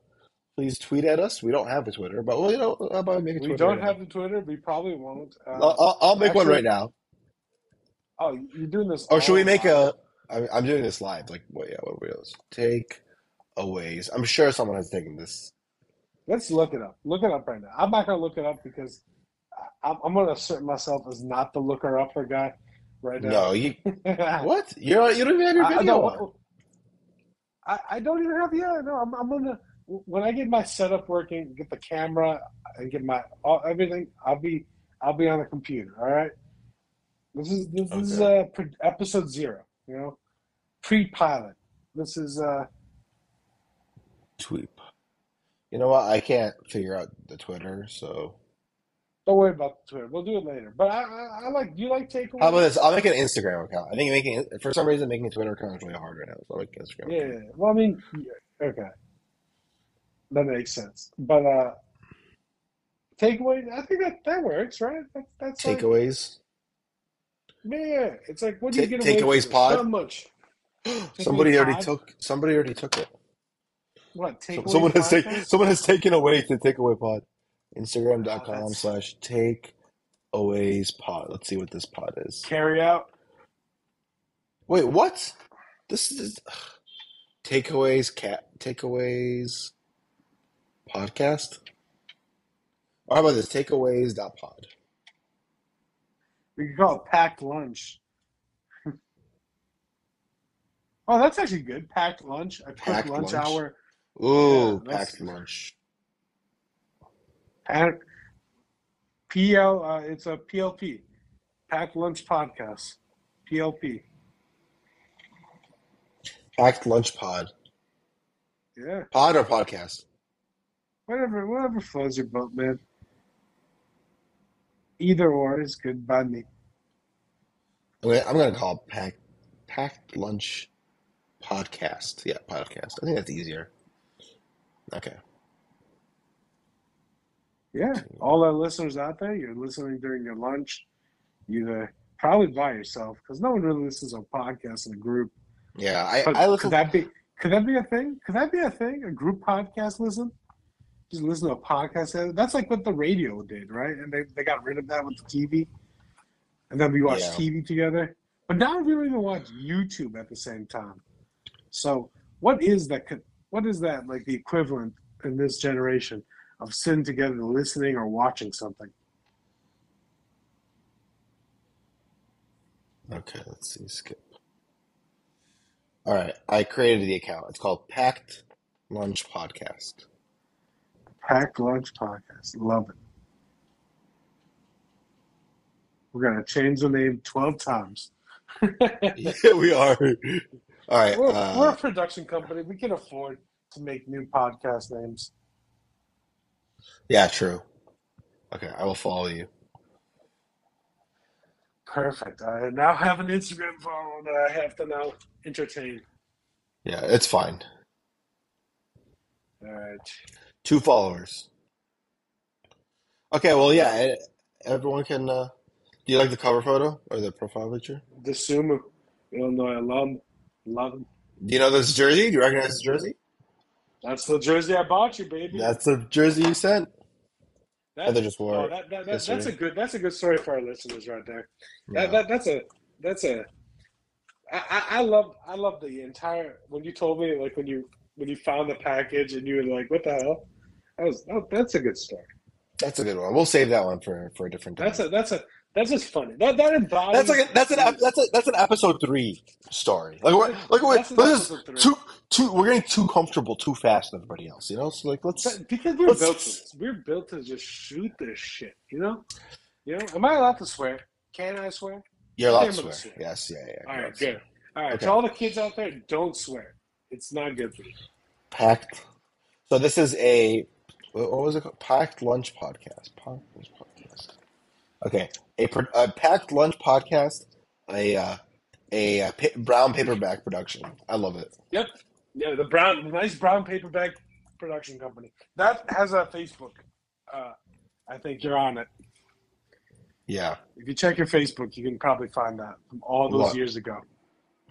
please tweet at us. We don't have a Twitter, but well, you know, about making We Twitter We don't right have the Twitter. We probably won't. Uh. I'll, I'll, I'll make one right now. Oh, you're doing this. Or should we make a? I'm, I'm doing this live. Like, what? Yeah, what are? Take aways. I'm sure someone has taken this. Let's look it up. Look it up right now. I'm not gonna look it up because I, I'm, I'm gonna assert myself as not the looker upper guy right now. No, you I, [laughs] what? You're you don't even have your I, video no, on. I, I don't even have. Yeah, no. I'm, I'm gonna when I get my setup working, get the camera, and get my all, everything. I'll be I'll be on the computer. All right. This is this is uh pre- episode zero. You know, pre-pilot. This is uh Tweep. You know what? I can't figure out the Twitter, so Don't worry about the Twitter. We'll do it later. But I, I, I like. Do you like takeaways? how about this? I'll make an Instagram account. I think making for some reason making a Twitter account is really hard right now. So I'll make an Instagram. Yeah. account. Well, I mean, yeah, okay, that makes sense. But uh, takeaway. I think that that works, right? That, that's like, Yeah. It's like what do you Ta- get away takeaways from pod? Not much. [gasps] Somebody already pod? took. Somebody already took it. What So- takeaway? someone has taken. podcast? Someone has taken away the takeaway pod. Oh, Instagram.com that's- slash takeaways pod. Let's see what this pod is. carry out. Wait, what? This is takeaways. Cat takeaways. Podcast. Or how about this? Takeaways.pod. We could call it packed lunch. [laughs] oh, that's actually good. Packed lunch. A quick Packed lunch, lunch. hour. Ooh, Yeah, that's- packed lunch. Pack, PL. Uh, it's a PLP. Packed lunch podcast. PLP. Packed lunch pod. Yeah. Pod or podcast? Whatever. Whatever flows your boat, man. Either or is good by me. I'm gonna, I'm gonna call it packed packed lunch podcast. Yeah, podcast. I think that's easier. Okay. Yeah. All our listeners out there, you're listening during your lunch. You're uh, probably by yourself because no one really listens to a podcast in a group. Yeah, I, But I could that be could that be a thing? Could that be a thing? A group podcast listen? Just listen to a podcast. That's like what the radio did, right? And they, they got rid of that with the TV. And then we watch Yeah. TV together. But now we don't even watch YouTube at the same time. So what is that what is that like the equivalent in this generation of sitting together listening or watching something? Okay, let's see. Skip. All right, I created the account. It's called Packed Lunch Podcast. Packed lunch podcast. Love it. We're gonna change the name twelve times. yeah, we are. All right. We're, we're a Uh, production company. We can afford to make new podcast names. yeah, true. Okay, I will follow you. Perfect. I now have an Instagram follow that I have to now entertain. Yeah, it's fine. All right. Two followers. Okay, well, yeah, eh, everyone can. Uh, do you like the cover photo or the profile picture? The Sumu, Illinois alum. Love him. Do you know this jersey? Do you recognize this jersey? That's the jersey I bought you, baby. That's the jersey you sent. That- Heather just wore oh, that, that, that, that's a good. That's a good story for our listeners right there. Yeah. That, that that's a that's a. I, I I love I love the entire when you told me like when you when you found the package and you were like what the hell that was oh, that's a good story That's a good one. We'll save that one for for a different time. that's a that's a that's just funny that that embodies That's like a, that's an that's a that's an episode three story. Like we're like we're this is too too we're getting too comfortable too fast with everybody else. You know, so like let's But- because we're Let's- built to this. we're built to just shoot this shit you know you know am I allowed to swear can I swear you're allowed to swear. swear. Yes, yeah, yeah. all right good all right Okay. to all the kids out there don't swear it's not good for you Packed. So this is a what was it called? Packed Lunch Podcast. Packed Lunch Podcast. Okay, a, a packed lunch podcast, a uh, a, uh pa- brown paperback production. I love it. Yep. Yeah, the brown, the nice brown paperback production company that has a Facebook. Uh, I think you're on it. Yeah, If you check your Facebook, you can probably find that from all those What? years ago.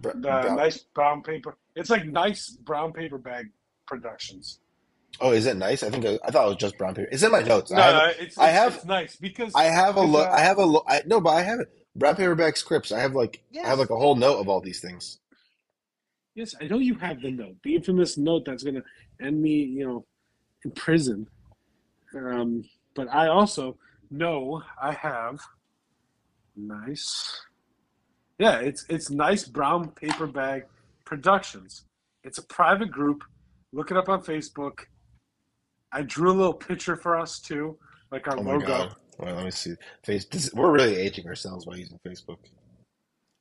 Br- The brown- nice brown paper. It's like nice brown paper bag productions. Oh, is it nice? I think I, I thought it was just brown paper. It's in my notes. No, I have, it's, it's, I have- it's nice because I have a look. uh, I have a look. No, but I have it. Brown paperback scripts. I have like I have like a whole note of all these things. yes, I know you have the note, the infamous note that's gonna end me, you know, in prison. Um, but I also know I have nice. Yeah, it's it's nice brown paper bag productions. It's a private group. Look it up on Facebook. I drew a little picture for us too, like our Oh logo. let me see. Face. This, we're really aging ourselves by using Facebook.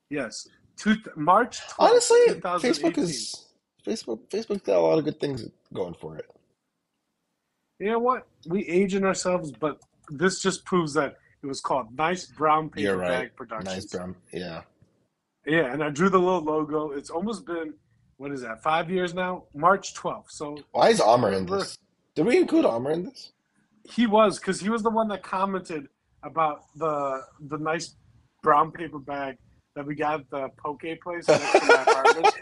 Yes, two, March 12th, Honestly, Facebook is Facebook. Facebook's got a lot of good things going for it. You know what? We age in ourselves, but this just proves that it was called Nice Brown Paper You're right. Bag Productions. Nice brown. Yeah. Yeah, and I drew the little logo. It's almost been what is that? Five years now. March 12th. So Why is Amr in this? Did we include Amr in this? he was because he was the one that commented about the the nice brown paper bag that we got at the poke place next to my apartment.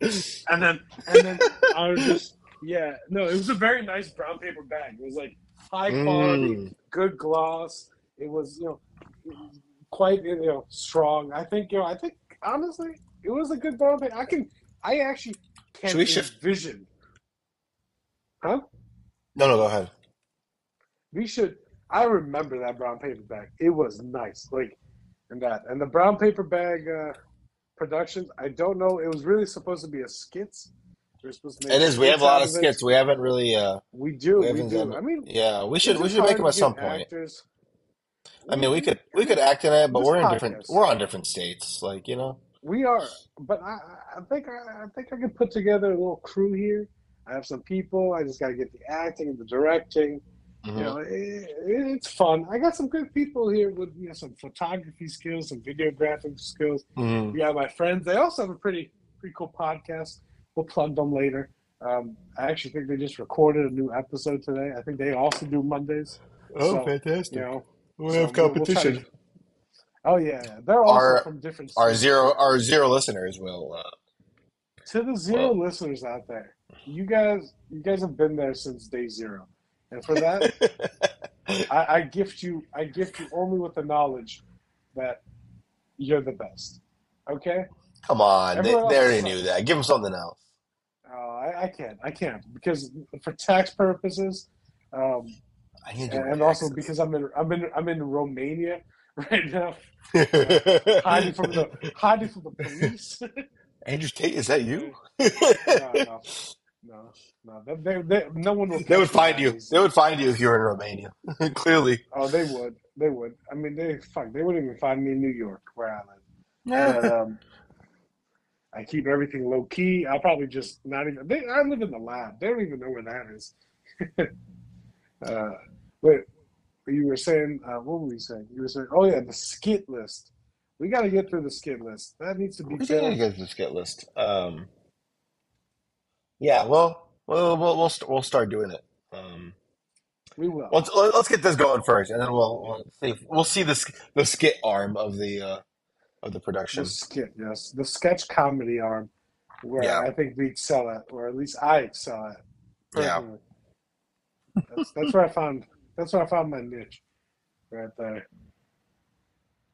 [laughs] And then and then I was just yeah no, it was a very nice brown paper bag. It was like high quality. Mm. good gloss. It was, you know, quite you know strong. I think you know. I think honestly, it was a good brown paper. I can. I actually can Should we shift- envision. Huh? No, no, go ahead. We should. I remember that brown paper bag. It was nice, like, and that, and the brown paper bag uh, productions. I don't know. It was really supposed to be a skits. We were supposed to make It is. We have a lot of it. skits. We haven't really. uh We do. We We, do. done- I mean, Yeah, we should. We should make them at some point. actors. I mean, we could. We could act in it, but we're in different. We're on different states. Like you know. We are, but I, I think I, I think I can put together a little crew here. I have some people. I just got to get the acting and the directing. Mhm. You know, it, it's fun. I got some good people here with you know some photography skills, some videographic skills. Mhm. We got my friends. They also have a pretty pretty cool podcast. We'll plug them later. Um, I actually think they just recorded a new episode today. I think they also do Mondays. Oh, So, fantastic! You know, we so have we'll- we'll competition. to- oh yeah, yeah. they're also Our- from different. Our states. zero, our zero listeners will. Uh, to the zero Well- listeners out there, you guys, you guys have been there since day zero, and for that, [laughs] I, I gift you, I gift you only with the knowledge that you're the best. Okay? Come on, they, Everyone they already knew that. Give them something else. Uh, I, I can't, I can't because for tax purposes, um, I need to and, and also because I'm in, I'm in, I'm in Romania [laughs] right now, [laughs] hiding from the, hiding from the police. Andrew Tate, is that you? no, no, no, no. They, they, they, no one will. They would find you. They would find you if you were in Romania. [laughs] Clearly. Oh, they would. They would. I mean, they fuck. They wouldn't even find me in New York, where I live. And, um, I keep everything low key. I'll probably just not even. They, I live in the lab. They don't even know where that is. [laughs] uh, but you were saying, uh, what were we saying? You were saying, oh yeah, the skit list. We got to get through the skit list. That needs to be We did filled. get the skit list. Um, yeah, well, well, we'll we'll, st- we'll start doing it. Um, We will. let's let's get this going first, and then we'll we'll see we'll see the the skit arm of the uh, of the production. The skit, yes, the sketch comedy arm, where Yeah. I think we excel at, or at least I excel at. Yeah. personally. That's, that's where I found. That's where I found my niche, right there.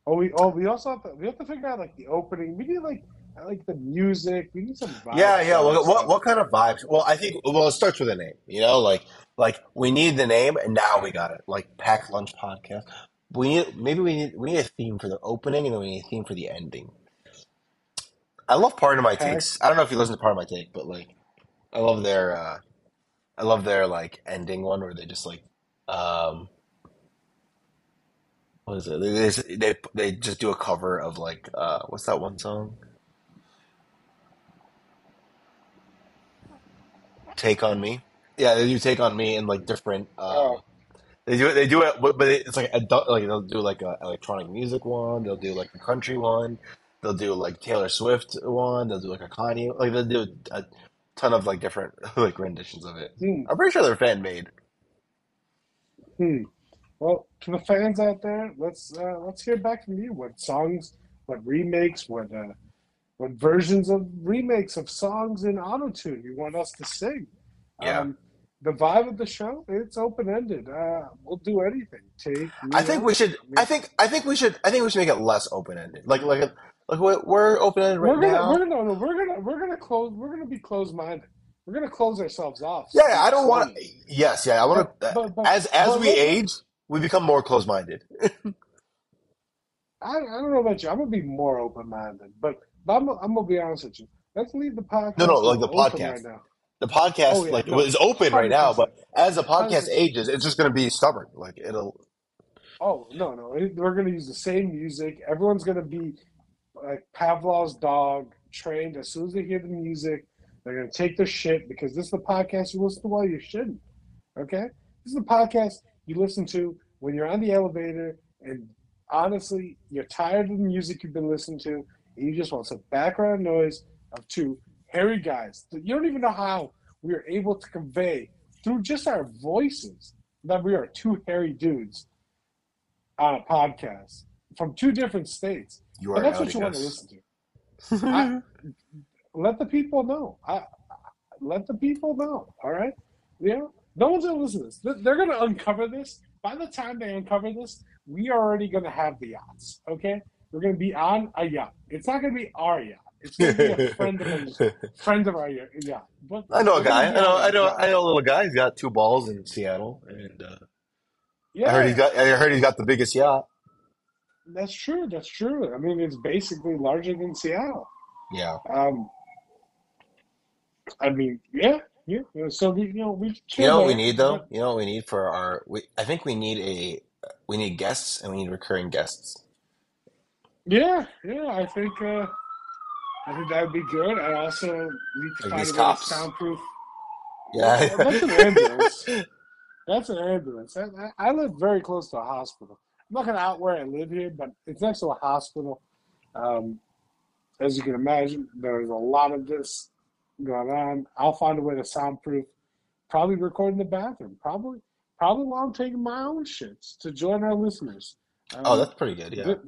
Oh, we oh we also have to we have to figure out like the opening. We need like I like the music. We need some. Vibes Yeah, yeah. on What, what kind of vibes? Well, I think well, it starts with a name. You know, like like we need the name, and now we got it. Like Pack Lunch Podcast. We need maybe we need we need a theme for the opening, and then we need a theme for the ending. I love part of my Pack- takes. I don't know if you listen to Pardon My Take, but like, I love their uh, I love their like ending one where they just like um. What is it? They, they they just do a cover of like uh what's that one song? Take on Me. Yeah, they do take on me in like different. Uh, Oh, they do it. They do it, but but it's like adult. Like they'll do like a electronic music one. They'll do like a country one. They'll do like Taylor Swift one. They'll do like a Kanye. Like they'll do a ton of like different [laughs] like renditions of it. hmm, I'm pretty sure they're fan made. hmm. Well, to the fans out there, let's uh, let's hear back from you. What songs, what remakes, what uh, what versions of remakes of songs in autotune you want us to sing? Yeah, Um, the vibe of the show, it's open ended. Uh, we'll do anything. Take I think we should. I I think. I think we should. I think we should make it less open ended. Like like like we're, we're open ended right we're gonna we're gonna no, we're gonna we're gonna close we're gonna be closed minded. We're gonna close ourselves off Yeah, s- I don't want. Yes, yeah, I want to. but but As as but we age, we become more close minded. [laughs] I, I don't know about you. I'm gonna be more open minded, but, but I'm I'm gonna be honest with you. Let's leave the podcast. No, no, like the right podcast. now. The Oh podcast yeah, like no, is open right now, but as the podcast percent. ages, it's just gonna be stubborn. Like it'll. Oh no no, we're gonna use the same music. Everyone's gonna be like Pavlov's dog, trained as soon as they hear the music. They're gonna take their shit because this is the podcast you listen to while you shouldn't. Okay, this is the podcast you listen to when you're on the elevator and honestly you're tired of the music you've been listening to you just want some background noise of two hairy guys. You don't even know how we are able to convey through just our voices that we are two hairy dudes on a podcast from two different states. You are that's what you want to listen to. I, let the people know. I, I- let the people know. All right. You know, no one's gonna listen to this. They- They're gonna uncover this. By the time they uncover this, we are already gonna have the yachts. Okay, we're gonna be on a yacht. It's not gonna be our yacht. It's gonna be a [laughs] friend of friend of our yacht. But I know a guy. I know. I know. I know a little guy. He's got two balls in Seattle, and uh, yeah, I heard he's got. I heard he's got the biggest yacht. that's true. That's true. I mean, it's basically larger than Seattle. Yeah. Um, I mean, yeah, yeah. So we, you know, we You know what we need though? You know what we need for our we I think we need a we need guests and we need recurring guests. Yeah, yeah. I think, uh, I think that would be good. I also need to find a way to cops. soundproof. Yeah. Well, that's an [laughs] ambulance. That's an ambulance. I, I live very close to a hospital. I'm not gonna out where I live here, but it's next to a hospital. Um, as you can imagine, there's a lot of this going on. I'll find a way to soundproof. Probably record in the bathroom. Probably, probably while I'm taking my own shits to join our listeners. Oh, Um, that's pretty good. Yeah. th-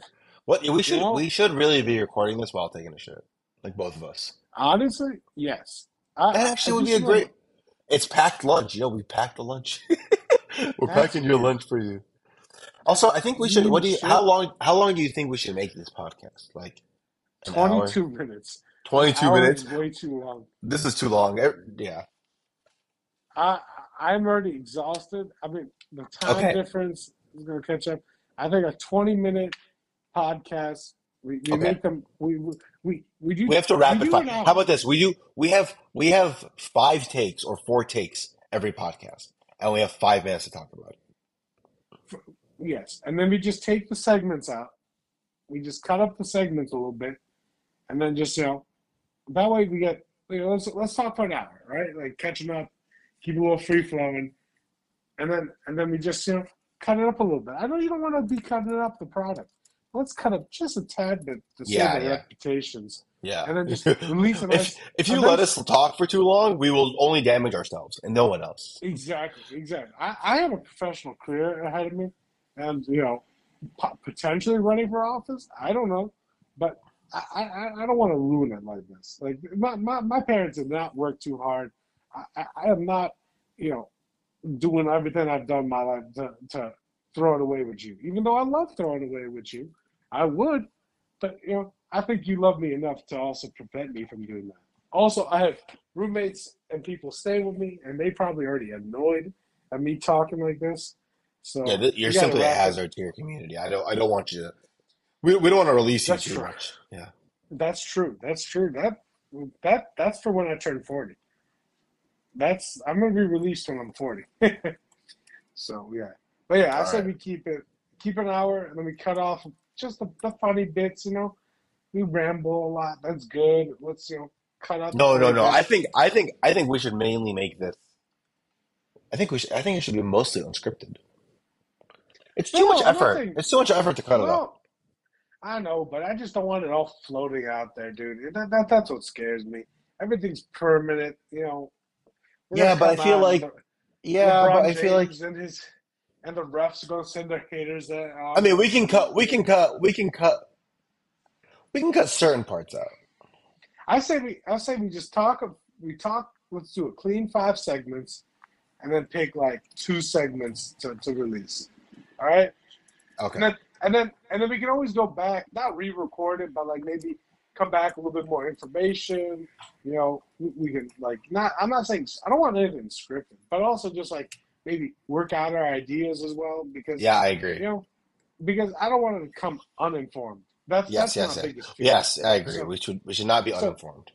What we you should we should really be recording this while taking a shit. Like both of us. honestly, yes. I, That I I actually would be a great it's packed lunch. Know, we packed the lunch. [laughs] We're that's packing your lunch for you. Also, I think we should what do you how long how long do you think we should make this podcast? Like hour? 22 minutes. 22 minutes? way too long. This is too long. Yeah. I I'm already exhausted. I mean, the time Okay. difference is going to catch up. I think a 20 minute podcast. We, we Okay. make them. We we we do We have to rapid fire. How about this? We do we have we have five takes or four takes every podcast, and we have five minutes to talk about it. Yes, and then we just take the segments out. We just cut up the segments a little bit, and then just you know, that way we get you know let's let's talk for an hour, right? Like catching up, keep a little free flowing, and then and then we just you know cut it up a little bit. I know you don't want to be cutting up the product. Let's cut up just a tad bit to save Yeah, our yeah, reputations, yeah. and then just [laughs] release a if if you let us talk for too long, we will only damage ourselves and no one else. exactly exactly. I, I have a professional career ahead of me, and you know potentially running for office. I don't know, but I, I, I don't want to ruin it like this. Like my, my, my parents did not work too hard. I, I, am not, you know, doing everything I've done in my life to, to throw it away with you. Even though I love throwing it away with you, I would. But you know, I think you love me enough to also prevent me from doing that. Also, I have roommates and people staying with me, and they probably already annoyed at me talking like this. Yeah, So th- you're to simply a it. hazard to your community. I don't I don't want you to. We we don't want to release you That's too true. much. Yeah. That's true. That's true. That that that's for when I turn forty. That's I'm gonna be released when I'm forty. [laughs] so yeah, but yeah, I All said right. we keep it keep an hour and then we cut off just the, the funny bits. You know, we ramble a lot. That's good. Let's you know cut out No, no, no. I think I think I think we should mainly make this I think we should. I think it should be mostly unscripted. It's too No, much effort. It's too much effort to cut it off. Well, I know, but I just don't want it all floating out there, dude. That, that that's what scares me. Everything's permanent, you know. Yeah, but I feel like- the- Yeah, LeBron but I feel like. And his and the refs are gonna send their haters. That, I mean, we can cut. We can cut. We can cut. We can cut certain parts out. I say we. I say we just talk. We talk. Let's do a Clean five segments, and then pick like two segments to, to release. All right, Okay. and then and then and then we can always go back, not re-record it, but like maybe come back a little bit more information. You know, we, we can like not. I'm not saying I don't want anything scripted, but also just like maybe work out our ideas as well because Yeah, I agree. you know because I don't want to come uninformed. That's Yes, that's yes, my yes. Yes, I agree. So- We should. We should not be so- uninformed.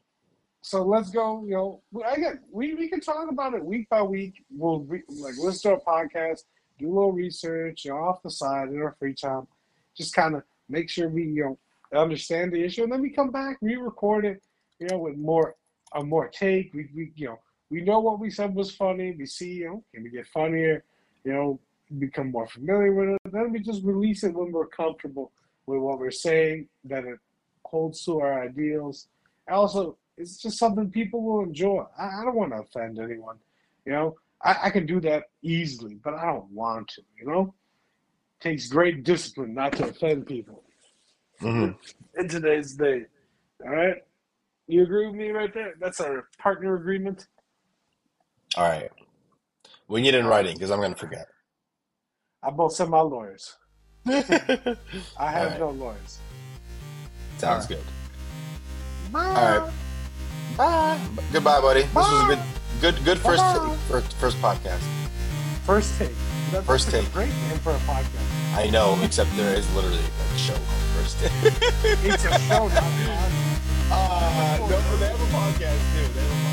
So let's go. You know, I got we, we can talk about it week by week. We'll re, like listen to a podcast, do a little research, you know, off the side in our free time. Just kind of make sure we you know understand the issue, and then we come back, re-record it, you know, with more a more take. We, we you know we know what we said was funny. We see you know can we get funnier, you know, become more familiar with it. Then we just release it when we're comfortable with what we're saying, that it holds to our ideals. Also, it's just something people will enjoy. I, I don't want to offend anyone. You know, I, I can do that easily, but I don't want to. You know, takes great discipline not to offend people hmm in today's day. All right, you agree with me right there? That's our partner agreement. All right. We need it in writing because I'm going to forget. I both send my lawyers. [laughs] I have right. no lawyers. Sounds good. Bye. All right. Bye. Goodbye, buddy. This was a good, good, good first, Bye-bye. first, first podcast. First take. That's First that's a take. Great name for a podcast. I know, except there is literally a show called First Take. It's a show, not a podcast. [laughs] Uh, no, they have a podcast too. They have a podcast.